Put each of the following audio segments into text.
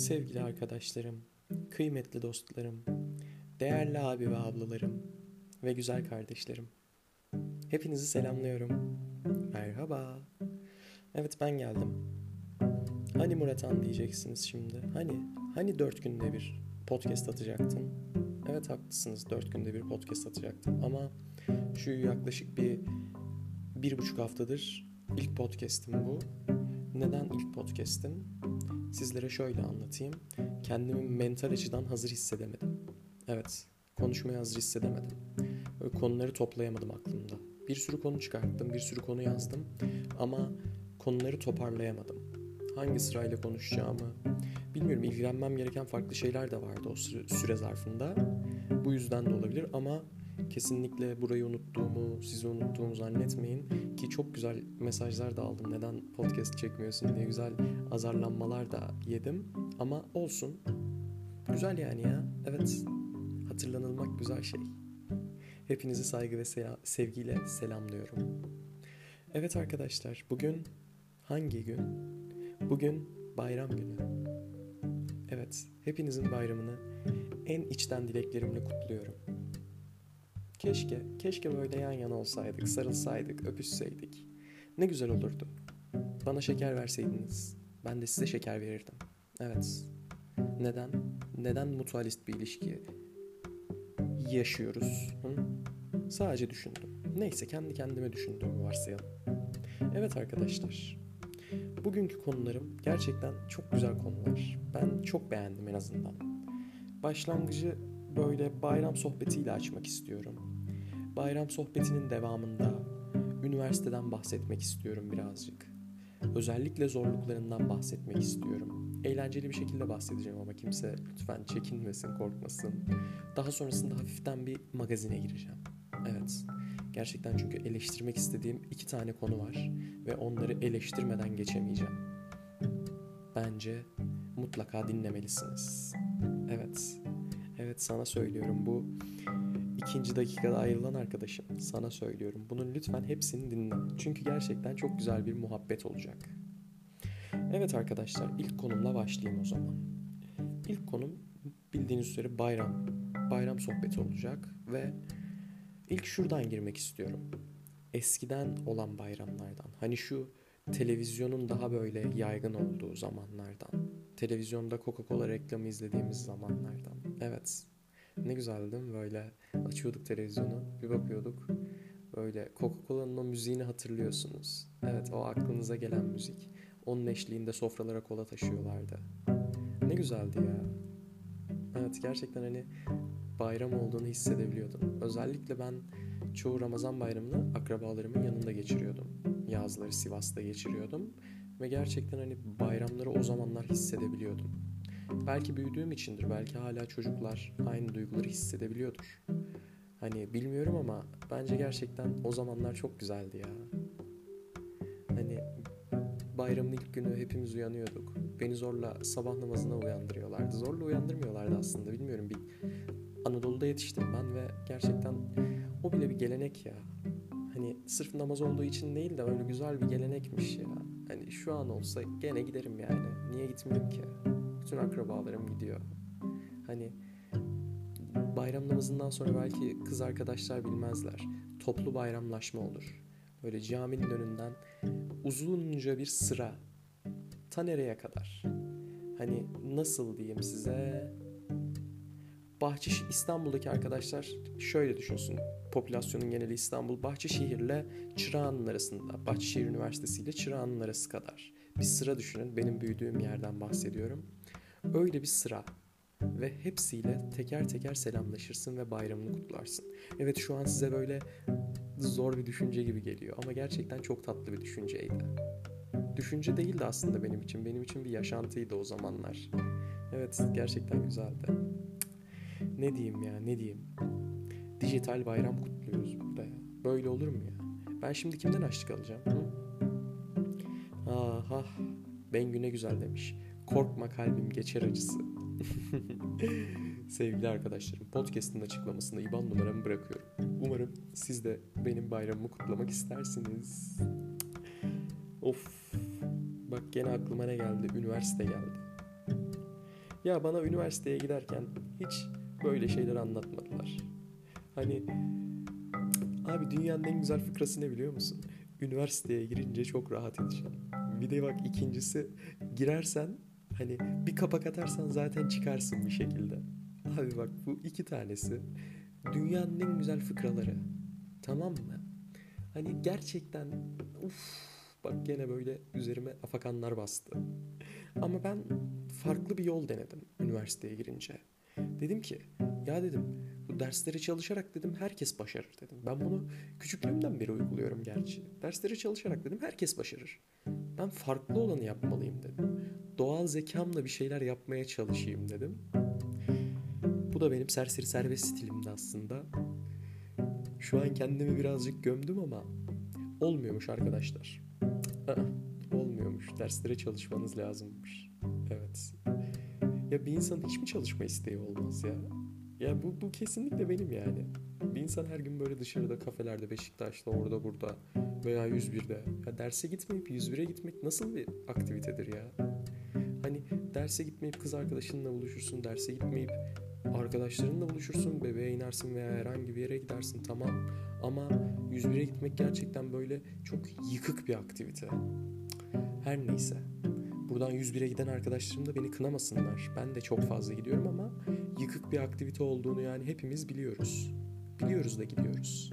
Sevgili arkadaşlarım, kıymetli dostlarım, değerli abi ve ablalarım ve güzel kardeşlerim. Hepinizi selamlıyorum. Merhaba. Evet ben geldim. Hani Murat diyeceksiniz şimdi. Hani, hani dört günde bir podcast atacaktın. Evet haklısınız dört günde bir podcast atacaktım. Ama şu yaklaşık bir bir buçuk haftadır ilk podcast'im bu. Neden ilk podcast'im? Sizlere şöyle anlatayım. Kendimi mental açıdan hazır hissedemedim. Evet, konuşmaya hazır hissedemedim. Böyle konuları toplayamadım aklımda. Bir sürü konu çıkarttım, bir sürü konu yazdım ama konuları toparlayamadım. Hangi sırayla konuşacağımı bilmiyorum. İlgilenmem gereken farklı şeyler de vardı o süre, zarfında. Bu yüzden de olabilir ama kesinlikle burayı unuttuğumu, sizi unuttuğumu zannetmeyin. Ki çok güzel mesajlar da aldım. Neden podcast çekmiyorsun diye güzel azarlanmalar da yedim. Ama olsun. Güzel yani ya. Evet. Hatırlanılmak güzel şey. Hepinizi saygı ve sevgiyle selamlıyorum. Evet arkadaşlar, bugün hangi gün? Bugün bayram günü. Evet, hepinizin bayramını en içten dileklerimle kutluyorum. Keşke, keşke böyle yan yana olsaydık, sarılsaydık, öpüşseydik. Ne güzel olurdu. Bana şeker verseydiniz, ben de size şeker verirdim. Evet. Neden? Neden mutualist bir ilişki yaşıyoruz? Hı? Sadece düşündüm. Neyse kendi kendime düşündüğümü varsayalım. Evet arkadaşlar. Bugünkü konularım gerçekten çok güzel konular. Ben çok beğendim en azından. Başlangıcı böyle bayram sohbetiyle açmak istiyorum. Bayram sohbetinin devamında üniversiteden bahsetmek istiyorum birazcık. Özellikle zorluklarından bahsetmek istiyorum. Eğlenceli bir şekilde bahsedeceğim ama kimse lütfen çekinmesin, korkmasın. Daha sonrasında hafiften bir magazine gireceğim. Evet. Gerçekten çünkü eleştirmek istediğim iki tane konu var ve onları eleştirmeden geçemeyeceğim. Bence mutlaka dinlemelisiniz. Evet. Evet sana söylüyorum bu ikinci dakikada ayrılan arkadaşım. Sana söylüyorum. Bunun lütfen hepsini dinle. Çünkü gerçekten çok güzel bir muhabbet olacak. Evet arkadaşlar ilk konumla başlayayım o zaman. İlk konum bildiğiniz üzere bayram. Bayram sohbeti olacak ve ilk şuradan girmek istiyorum. Eskiden olan bayramlardan. Hani şu televizyonun daha böyle yaygın olduğu zamanlardan. Televizyonda Coca-Cola reklamı izlediğimiz zamanlardan. Evet. Ne güzeldi? Böyle açıyorduk televizyonu, bir bakıyorduk. Böyle Coca-Cola'nın o müziğini hatırlıyorsunuz. Evet, o aklınıza gelen müzik. Onun eşliğinde sofralara kola taşıyorlardı. Ne güzeldi ya. Evet, gerçekten hani bayram olduğunu hissedebiliyordum. Özellikle ben çoğu Ramazan bayramını akrabalarımın yanında geçiriyordum. Yazları Sivas'ta geçiriyordum. Ve gerçekten hani bayramları o zamanlar hissedebiliyordum. Belki büyüdüğüm içindir, belki hala çocuklar aynı duyguları hissedebiliyordur. Hani bilmiyorum ama bence gerçekten o zamanlar çok güzeldi ya. Hani bayramın ilk günü hepimiz uyanıyorduk. Beni zorla sabah namazına uyandırıyorlardı. Zorla uyandırmıyorlardı aslında bilmiyorum. Bir Anadolu'da yetiştim ben ve gerçekten o bile bir gelenek ya. Hani sırf namaz olduğu için değil de öyle güzel bir gelenekmiş ya. Hani şu an olsa gene giderim yani. Niye gitmeyeyim ki? Bütün akrabalarım gidiyor. Hani bayram namazından sonra belki kız arkadaşlar bilmezler. Toplu bayramlaşma olur. Böyle caminin önünden uzunca bir sıra. Ta nereye kadar? Hani nasıl diyeyim size? Bahçeşehir İstanbul'daki arkadaşlar şöyle düşünsün. Popülasyonun geneli İstanbul, Bahçeşehir'le Çırağan'ın arasında. Bahçeşehir Üniversitesi ile Çırağan'ın arası kadar. Bir sıra düşünün. Benim büyüdüğüm yerden bahsediyorum. Öyle bir sıra ve hepsiyle teker teker selamlaşırsın ve bayramını kutlarsın. Evet şu an size böyle zor bir düşünce gibi geliyor ama gerçekten çok tatlı bir düşünceydi. Düşünce değildi aslında benim için. Benim için bir yaşantıydı o zamanlar. Evet gerçekten güzeldi. Ne diyeyim ya ne diyeyim. Dijital bayram kutluyoruz burada ya. Böyle olur mu ya? Ben şimdi kimden açlık alacağım? Hı? Aha ben güne güzel demiş. Korkma kalbim geçer acısı. Sevgili arkadaşlarım, podcast'ın açıklamasında IBAN numaramı bırakıyorum. Umarım siz de benim bayramımı kutlamak istersiniz. Of. Bak gene aklıma ne geldi? Üniversite geldi. Ya bana üniversiteye giderken hiç böyle şeyler anlatmadılar. Hani abi dünyanın en güzel fıkrası ne biliyor musun? Üniversiteye girince çok rahat edeceğim. Bir de bak ikincisi girersen hani bir kapak atarsan zaten çıkarsın bir şekilde. Abi bak bu iki tanesi dünyanın en güzel fıkraları. Tamam mı? Hani gerçekten uf bak gene böyle üzerime afakanlar bastı. Ama ben farklı bir yol denedim üniversiteye girince. Dedim ki ya dedim bu dersleri çalışarak dedim herkes başarır dedim. Ben bunu küçüklüğümden beri uyguluyorum gerçi. Dersleri çalışarak dedim herkes başarır. Ben farklı olanı yapmalıyım dedim. Doğal zekamla bir şeyler yapmaya çalışayım dedim. Bu da benim serseri serbest stilimdi aslında. Şu an kendimi birazcık gömdüm ama olmuyormuş arkadaşlar. olmuyormuş. Derslere çalışmanız lazımmış. Evet. Ya bir insanın hiç mi çalışma isteği olmaz ya? Ya bu, bu kesinlikle benim yani. Bir insan her gün böyle dışarıda kafelerde Beşiktaş'ta orada burada veya 101'de ya derse gitmeyip 101'e gitmek nasıl bir aktivitedir ya? Hani derse gitmeyip kız arkadaşınla buluşursun, derse gitmeyip arkadaşlarınla buluşursun, bebeğe inersin veya herhangi bir yere gidersin tamam. Ama 101'e gitmek gerçekten böyle çok yıkık bir aktivite. Her neyse. Buradan 101'e giden arkadaşlarım da beni kınamasınlar. Ben de çok fazla gidiyorum ama yıkık bir aktivite olduğunu yani hepimiz biliyoruz. Biliyoruz da gidiyoruz.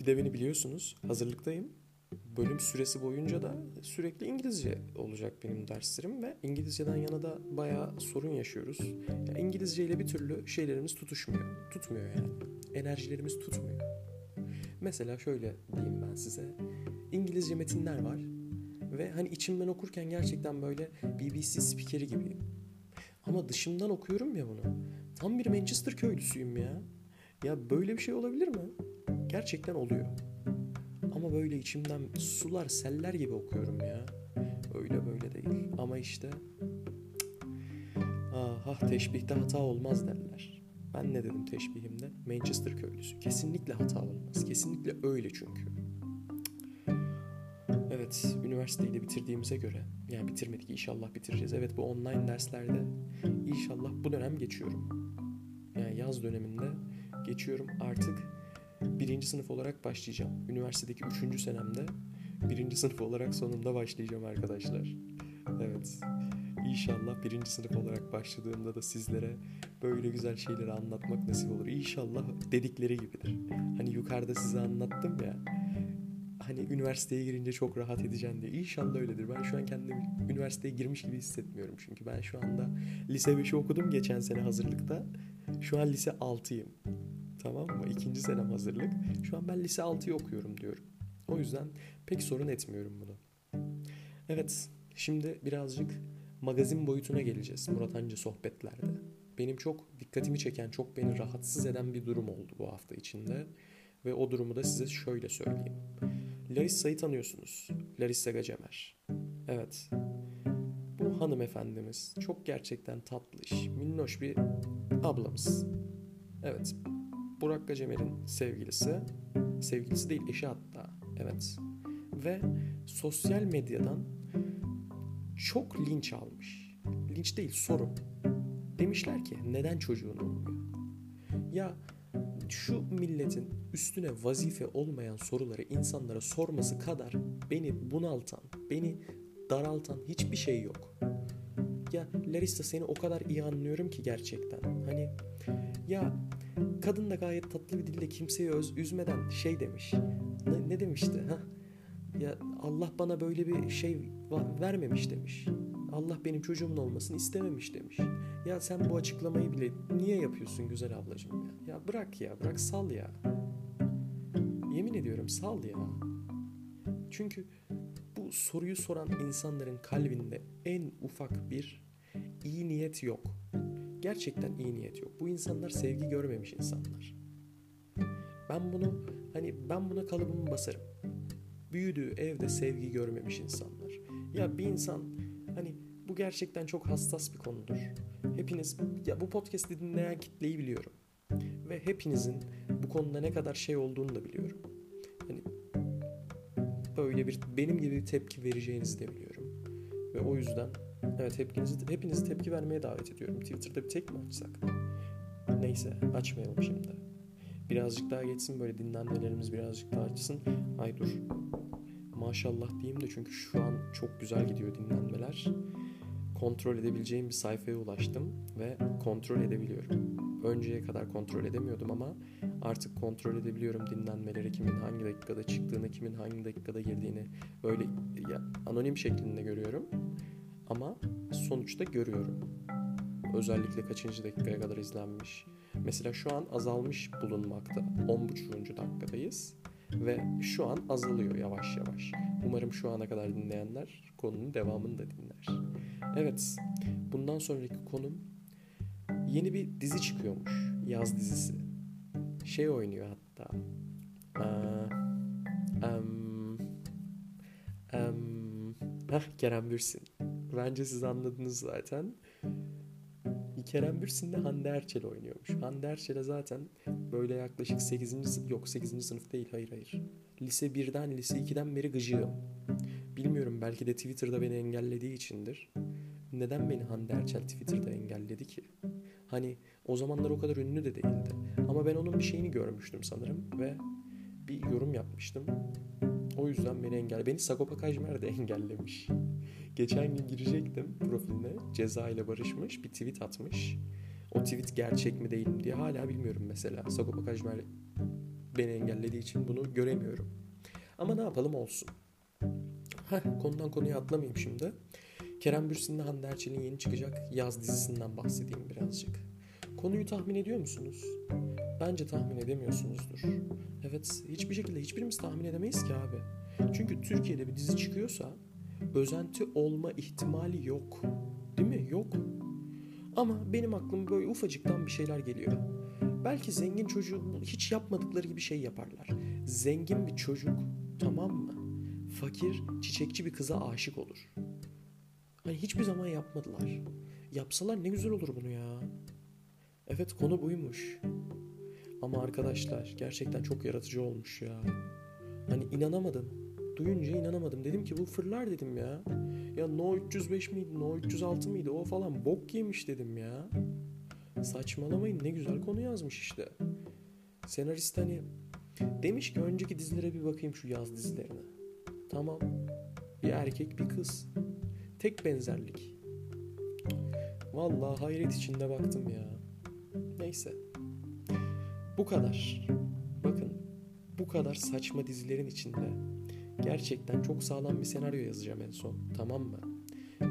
Bir de beni biliyorsunuz. Hazırlıktayım. Bölüm süresi boyunca da sürekli İngilizce olacak benim derslerim ve İngilizceden yana da bayağı sorun yaşıyoruz. Ya İngilizce ile bir türlü şeylerimiz tutuşmuyor. Tutmuyor yani. Enerjilerimiz tutmuyor. Mesela şöyle diyeyim ben size. İngilizce metinler var ve hani içimden okurken gerçekten böyle BBC spikeri gibiyim. Ama dışımdan okuyorum ya bunu. Tam bir Manchester köylüsüyüm ya. Ya böyle bir şey olabilir mi? Gerçekten oluyor. Ama böyle içimden sular, seller gibi okuyorum ya. Öyle böyle değil. Ama işte ah, ah teşbihte hata olmaz derler. Ben ne dedim teşbihimde? Manchester köylüsü. Kesinlikle hata olmaz. Kesinlikle öyle çünkü. Evet, üniversiteyi de bitirdiğimize göre, yani bitirmedik inşallah bitireceğiz. Evet bu online derslerde inşallah bu dönem geçiyorum. Yani yaz döneminde geçiyorum artık birinci sınıf olarak başlayacağım. Üniversitedeki üçüncü senemde birinci sınıf olarak sonunda başlayacağım arkadaşlar. Evet. İnşallah birinci sınıf olarak başladığımda da sizlere böyle güzel şeyleri anlatmak nasip olur. İnşallah dedikleri gibidir. Hani yukarıda size anlattım ya. Hani üniversiteye girince çok rahat edeceğim diye. İnşallah öyledir. Ben şu an kendimi üniversiteye girmiş gibi hissetmiyorum. Çünkü ben şu anda lise 5'i okudum geçen sene hazırlıkta. Şu an lise 6'yım. Tamam mı? İkinci senem hazırlık. Şu an ben lise 6'yı okuyorum diyorum. O yüzden pek sorun etmiyorum bunu. Evet, şimdi birazcık magazin boyutuna geleceğiz Murat Hancı sohbetlerde. Benim çok dikkatimi çeken, çok beni rahatsız eden bir durum oldu bu hafta içinde. Ve o durumu da size şöyle söyleyeyim. Larissa'yı tanıyorsunuz. Larissa Gacemer. Evet. Bu hanımefendimiz çok gerçekten tatlış, minnoş bir ablamız. Evet. Burak Gacemer'in sevgilisi. Sevgilisi değil, eşi hatta. Evet. Ve sosyal medyadan çok linç almış. Linç değil, soru. Demişler ki neden çocuğun olmuyor? Ya şu milletin üstüne vazife olmayan soruları insanlara sorması kadar beni bunaltan, beni daraltan hiçbir şey yok. Ya Larissa seni o kadar iyi anlıyorum ki gerçekten. Hani ya kadın da gayet tatlı bir dille kimseyi öz, üzmeden şey demiş. Ne, ne demişti? Ha? Ya Allah bana böyle bir şey vermemiş demiş. Allah benim çocuğumun olmasını istememiş demiş. Ya sen bu açıklamayı bile niye yapıyorsun güzel ablacığım ya? Ya bırak ya, bırak sal ya. Yemin ediyorum sal ya. Çünkü bu soruyu soran insanların kalbinde en ufak bir iyi niyet yok. Gerçekten iyi niyet yok. Bu insanlar sevgi görmemiş insanlar. Ben bunu hani ben buna kalıbımı basarım. Büyüdüğü evde sevgi görmemiş insanlar. Ya bir insan hani bu gerçekten çok hassas bir konudur. Hepiniz ya bu podcast'i dinleyen kitleyi biliyorum. Ve hepinizin bu konuda ne kadar şey olduğunu da biliyorum. Hani böyle bir benim gibi tepki vereceğinizi de biliyorum. Ve o yüzden Evet hepinizi, hepinizi tepki vermeye davet ediyorum. Twitter'da bir tek mi açsak? Neyse açmayalım şimdi. Birazcık daha geçsin böyle dinlenmelerimiz birazcık daha açsın. Ay dur. Maşallah diyeyim de çünkü şu an çok güzel gidiyor dinlenmeler. Kontrol edebileceğim bir sayfaya ulaştım ve kontrol edebiliyorum. Önceye kadar kontrol edemiyordum ama artık kontrol edebiliyorum dinlenmeleri kimin hangi dakikada çıktığını, kimin hangi dakikada girdiğini böyle ya, anonim şeklinde görüyorum. Ama sonuçta görüyorum. Özellikle kaçıncı dakikaya kadar izlenmiş. Mesela şu an azalmış bulunmakta. 10.5. dakikadayız ve şu an azalıyor yavaş yavaş. Umarım şu ana kadar dinleyenler konunun devamını da dinler. Evet, bundan sonraki konum yeni bir dizi çıkıyormuş. Yaz dizisi. Şey oynuyor hatta. Aa, um, um, heh, Kerem Bürsin. Bence siz anladınız zaten. Kerem Bürsin de Hande Erçel oynuyormuş. Hande Erçel'e zaten böyle yaklaşık 8. sınıf yok 8. sınıf değil hayır hayır. Lise 1'den lise 2'den beri gıcığım. Bilmiyorum belki de Twitter'da beni engellediği içindir. Neden beni Hande Erçel Twitter'da engelledi ki? Hani o zamanlar o kadar ünlü de değildi. Ama ben onun bir şeyini görmüştüm sanırım ve bir yorum yapmıştım. O yüzden beni engel. Beni Sagopa Kajmer de engellemiş. Geçen gün girecektim profiline. Ceza ile barışmış. Bir tweet atmış. O tweet gerçek mi değil mi diye hala bilmiyorum mesela. Sagopa Kajmer beni engellediği için bunu göremiyorum. Ama ne yapalım olsun. Heh, konudan konuya atlamayayım şimdi. Kerem Bürsin'le Hande Erçel'in yeni çıkacak yaz dizisinden bahsedeyim birazcık. Konuyu tahmin ediyor musunuz? Bence tahmin edemiyorsunuzdur. Evet, hiçbir şekilde hiçbirimiz tahmin edemeyiz ki abi. Çünkü Türkiye'de bir dizi çıkıyorsa özenti olma ihtimali yok. Değil mi? Yok. Ama benim aklıma böyle ufacıktan bir şeyler geliyor. Belki zengin çocuğu hiç yapmadıkları gibi şey yaparlar. Zengin bir çocuk tamam mı? Fakir, çiçekçi bir kıza aşık olur. Hani hiçbir zaman yapmadılar. Yapsalar ne güzel olur bunu ya. Evet konu buymuş. Ama arkadaşlar gerçekten çok yaratıcı olmuş ya. Hani inanamadım. Duyunca inanamadım. Dedim ki bu fırlar dedim ya. Ya No 305 miydi, No 306 mıydı o falan bok yemiş dedim ya. Saçmalamayın ne güzel konu yazmış işte. Senarist hani demiş ki önceki dizilere bir bakayım şu yaz dizilerine. Tamam. Bir erkek bir kız. Tek benzerlik. Vallahi hayret içinde baktım ya. Neyse. Bu kadar. Bakın bu kadar saçma dizilerin içinde gerçekten çok sağlam bir senaryo yazacağım en son. Tamam mı?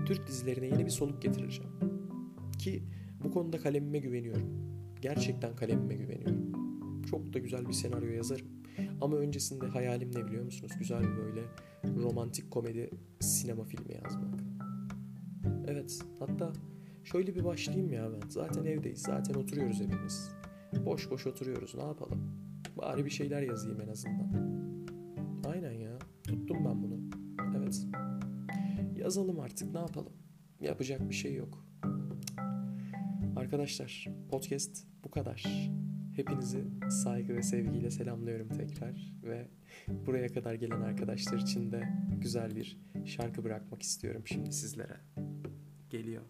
Türk dizilerine yeni bir soluk getireceğim. Ki bu konuda kalemime güveniyorum. Gerçekten kalemime güveniyorum. Çok da güzel bir senaryo yazarım. Ama öncesinde hayalim ne biliyor musunuz? Güzel bir böyle romantik komedi sinema filmi yazmak. Evet hatta şöyle bir başlayayım ya ben. Zaten evdeyiz. Zaten oturuyoruz hepimiz. Boş boş oturuyoruz. Ne yapalım? Bari bir şeyler yazayım en azından. Aynen ya. Tuttum ben bunu. Evet. Yazalım artık. Ne yapalım? Yapacak bir şey yok. Arkadaşlar podcast bu kadar. Hepinizi saygı ve sevgiyle selamlıyorum tekrar ve buraya kadar gelen arkadaşlar için de güzel bir şarkı bırakmak istiyorum şimdi sizlere. Geliyor.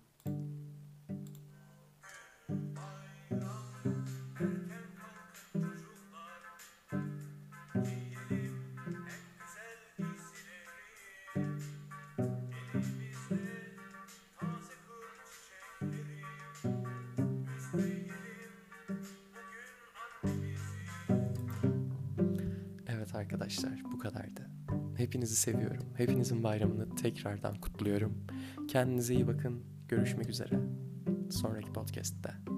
Arkadaşlar bu kadardı. Hepinizi seviyorum. Hepinizin bayramını tekrardan kutluyorum. Kendinize iyi bakın. Görüşmek üzere. Sonraki podcast'te.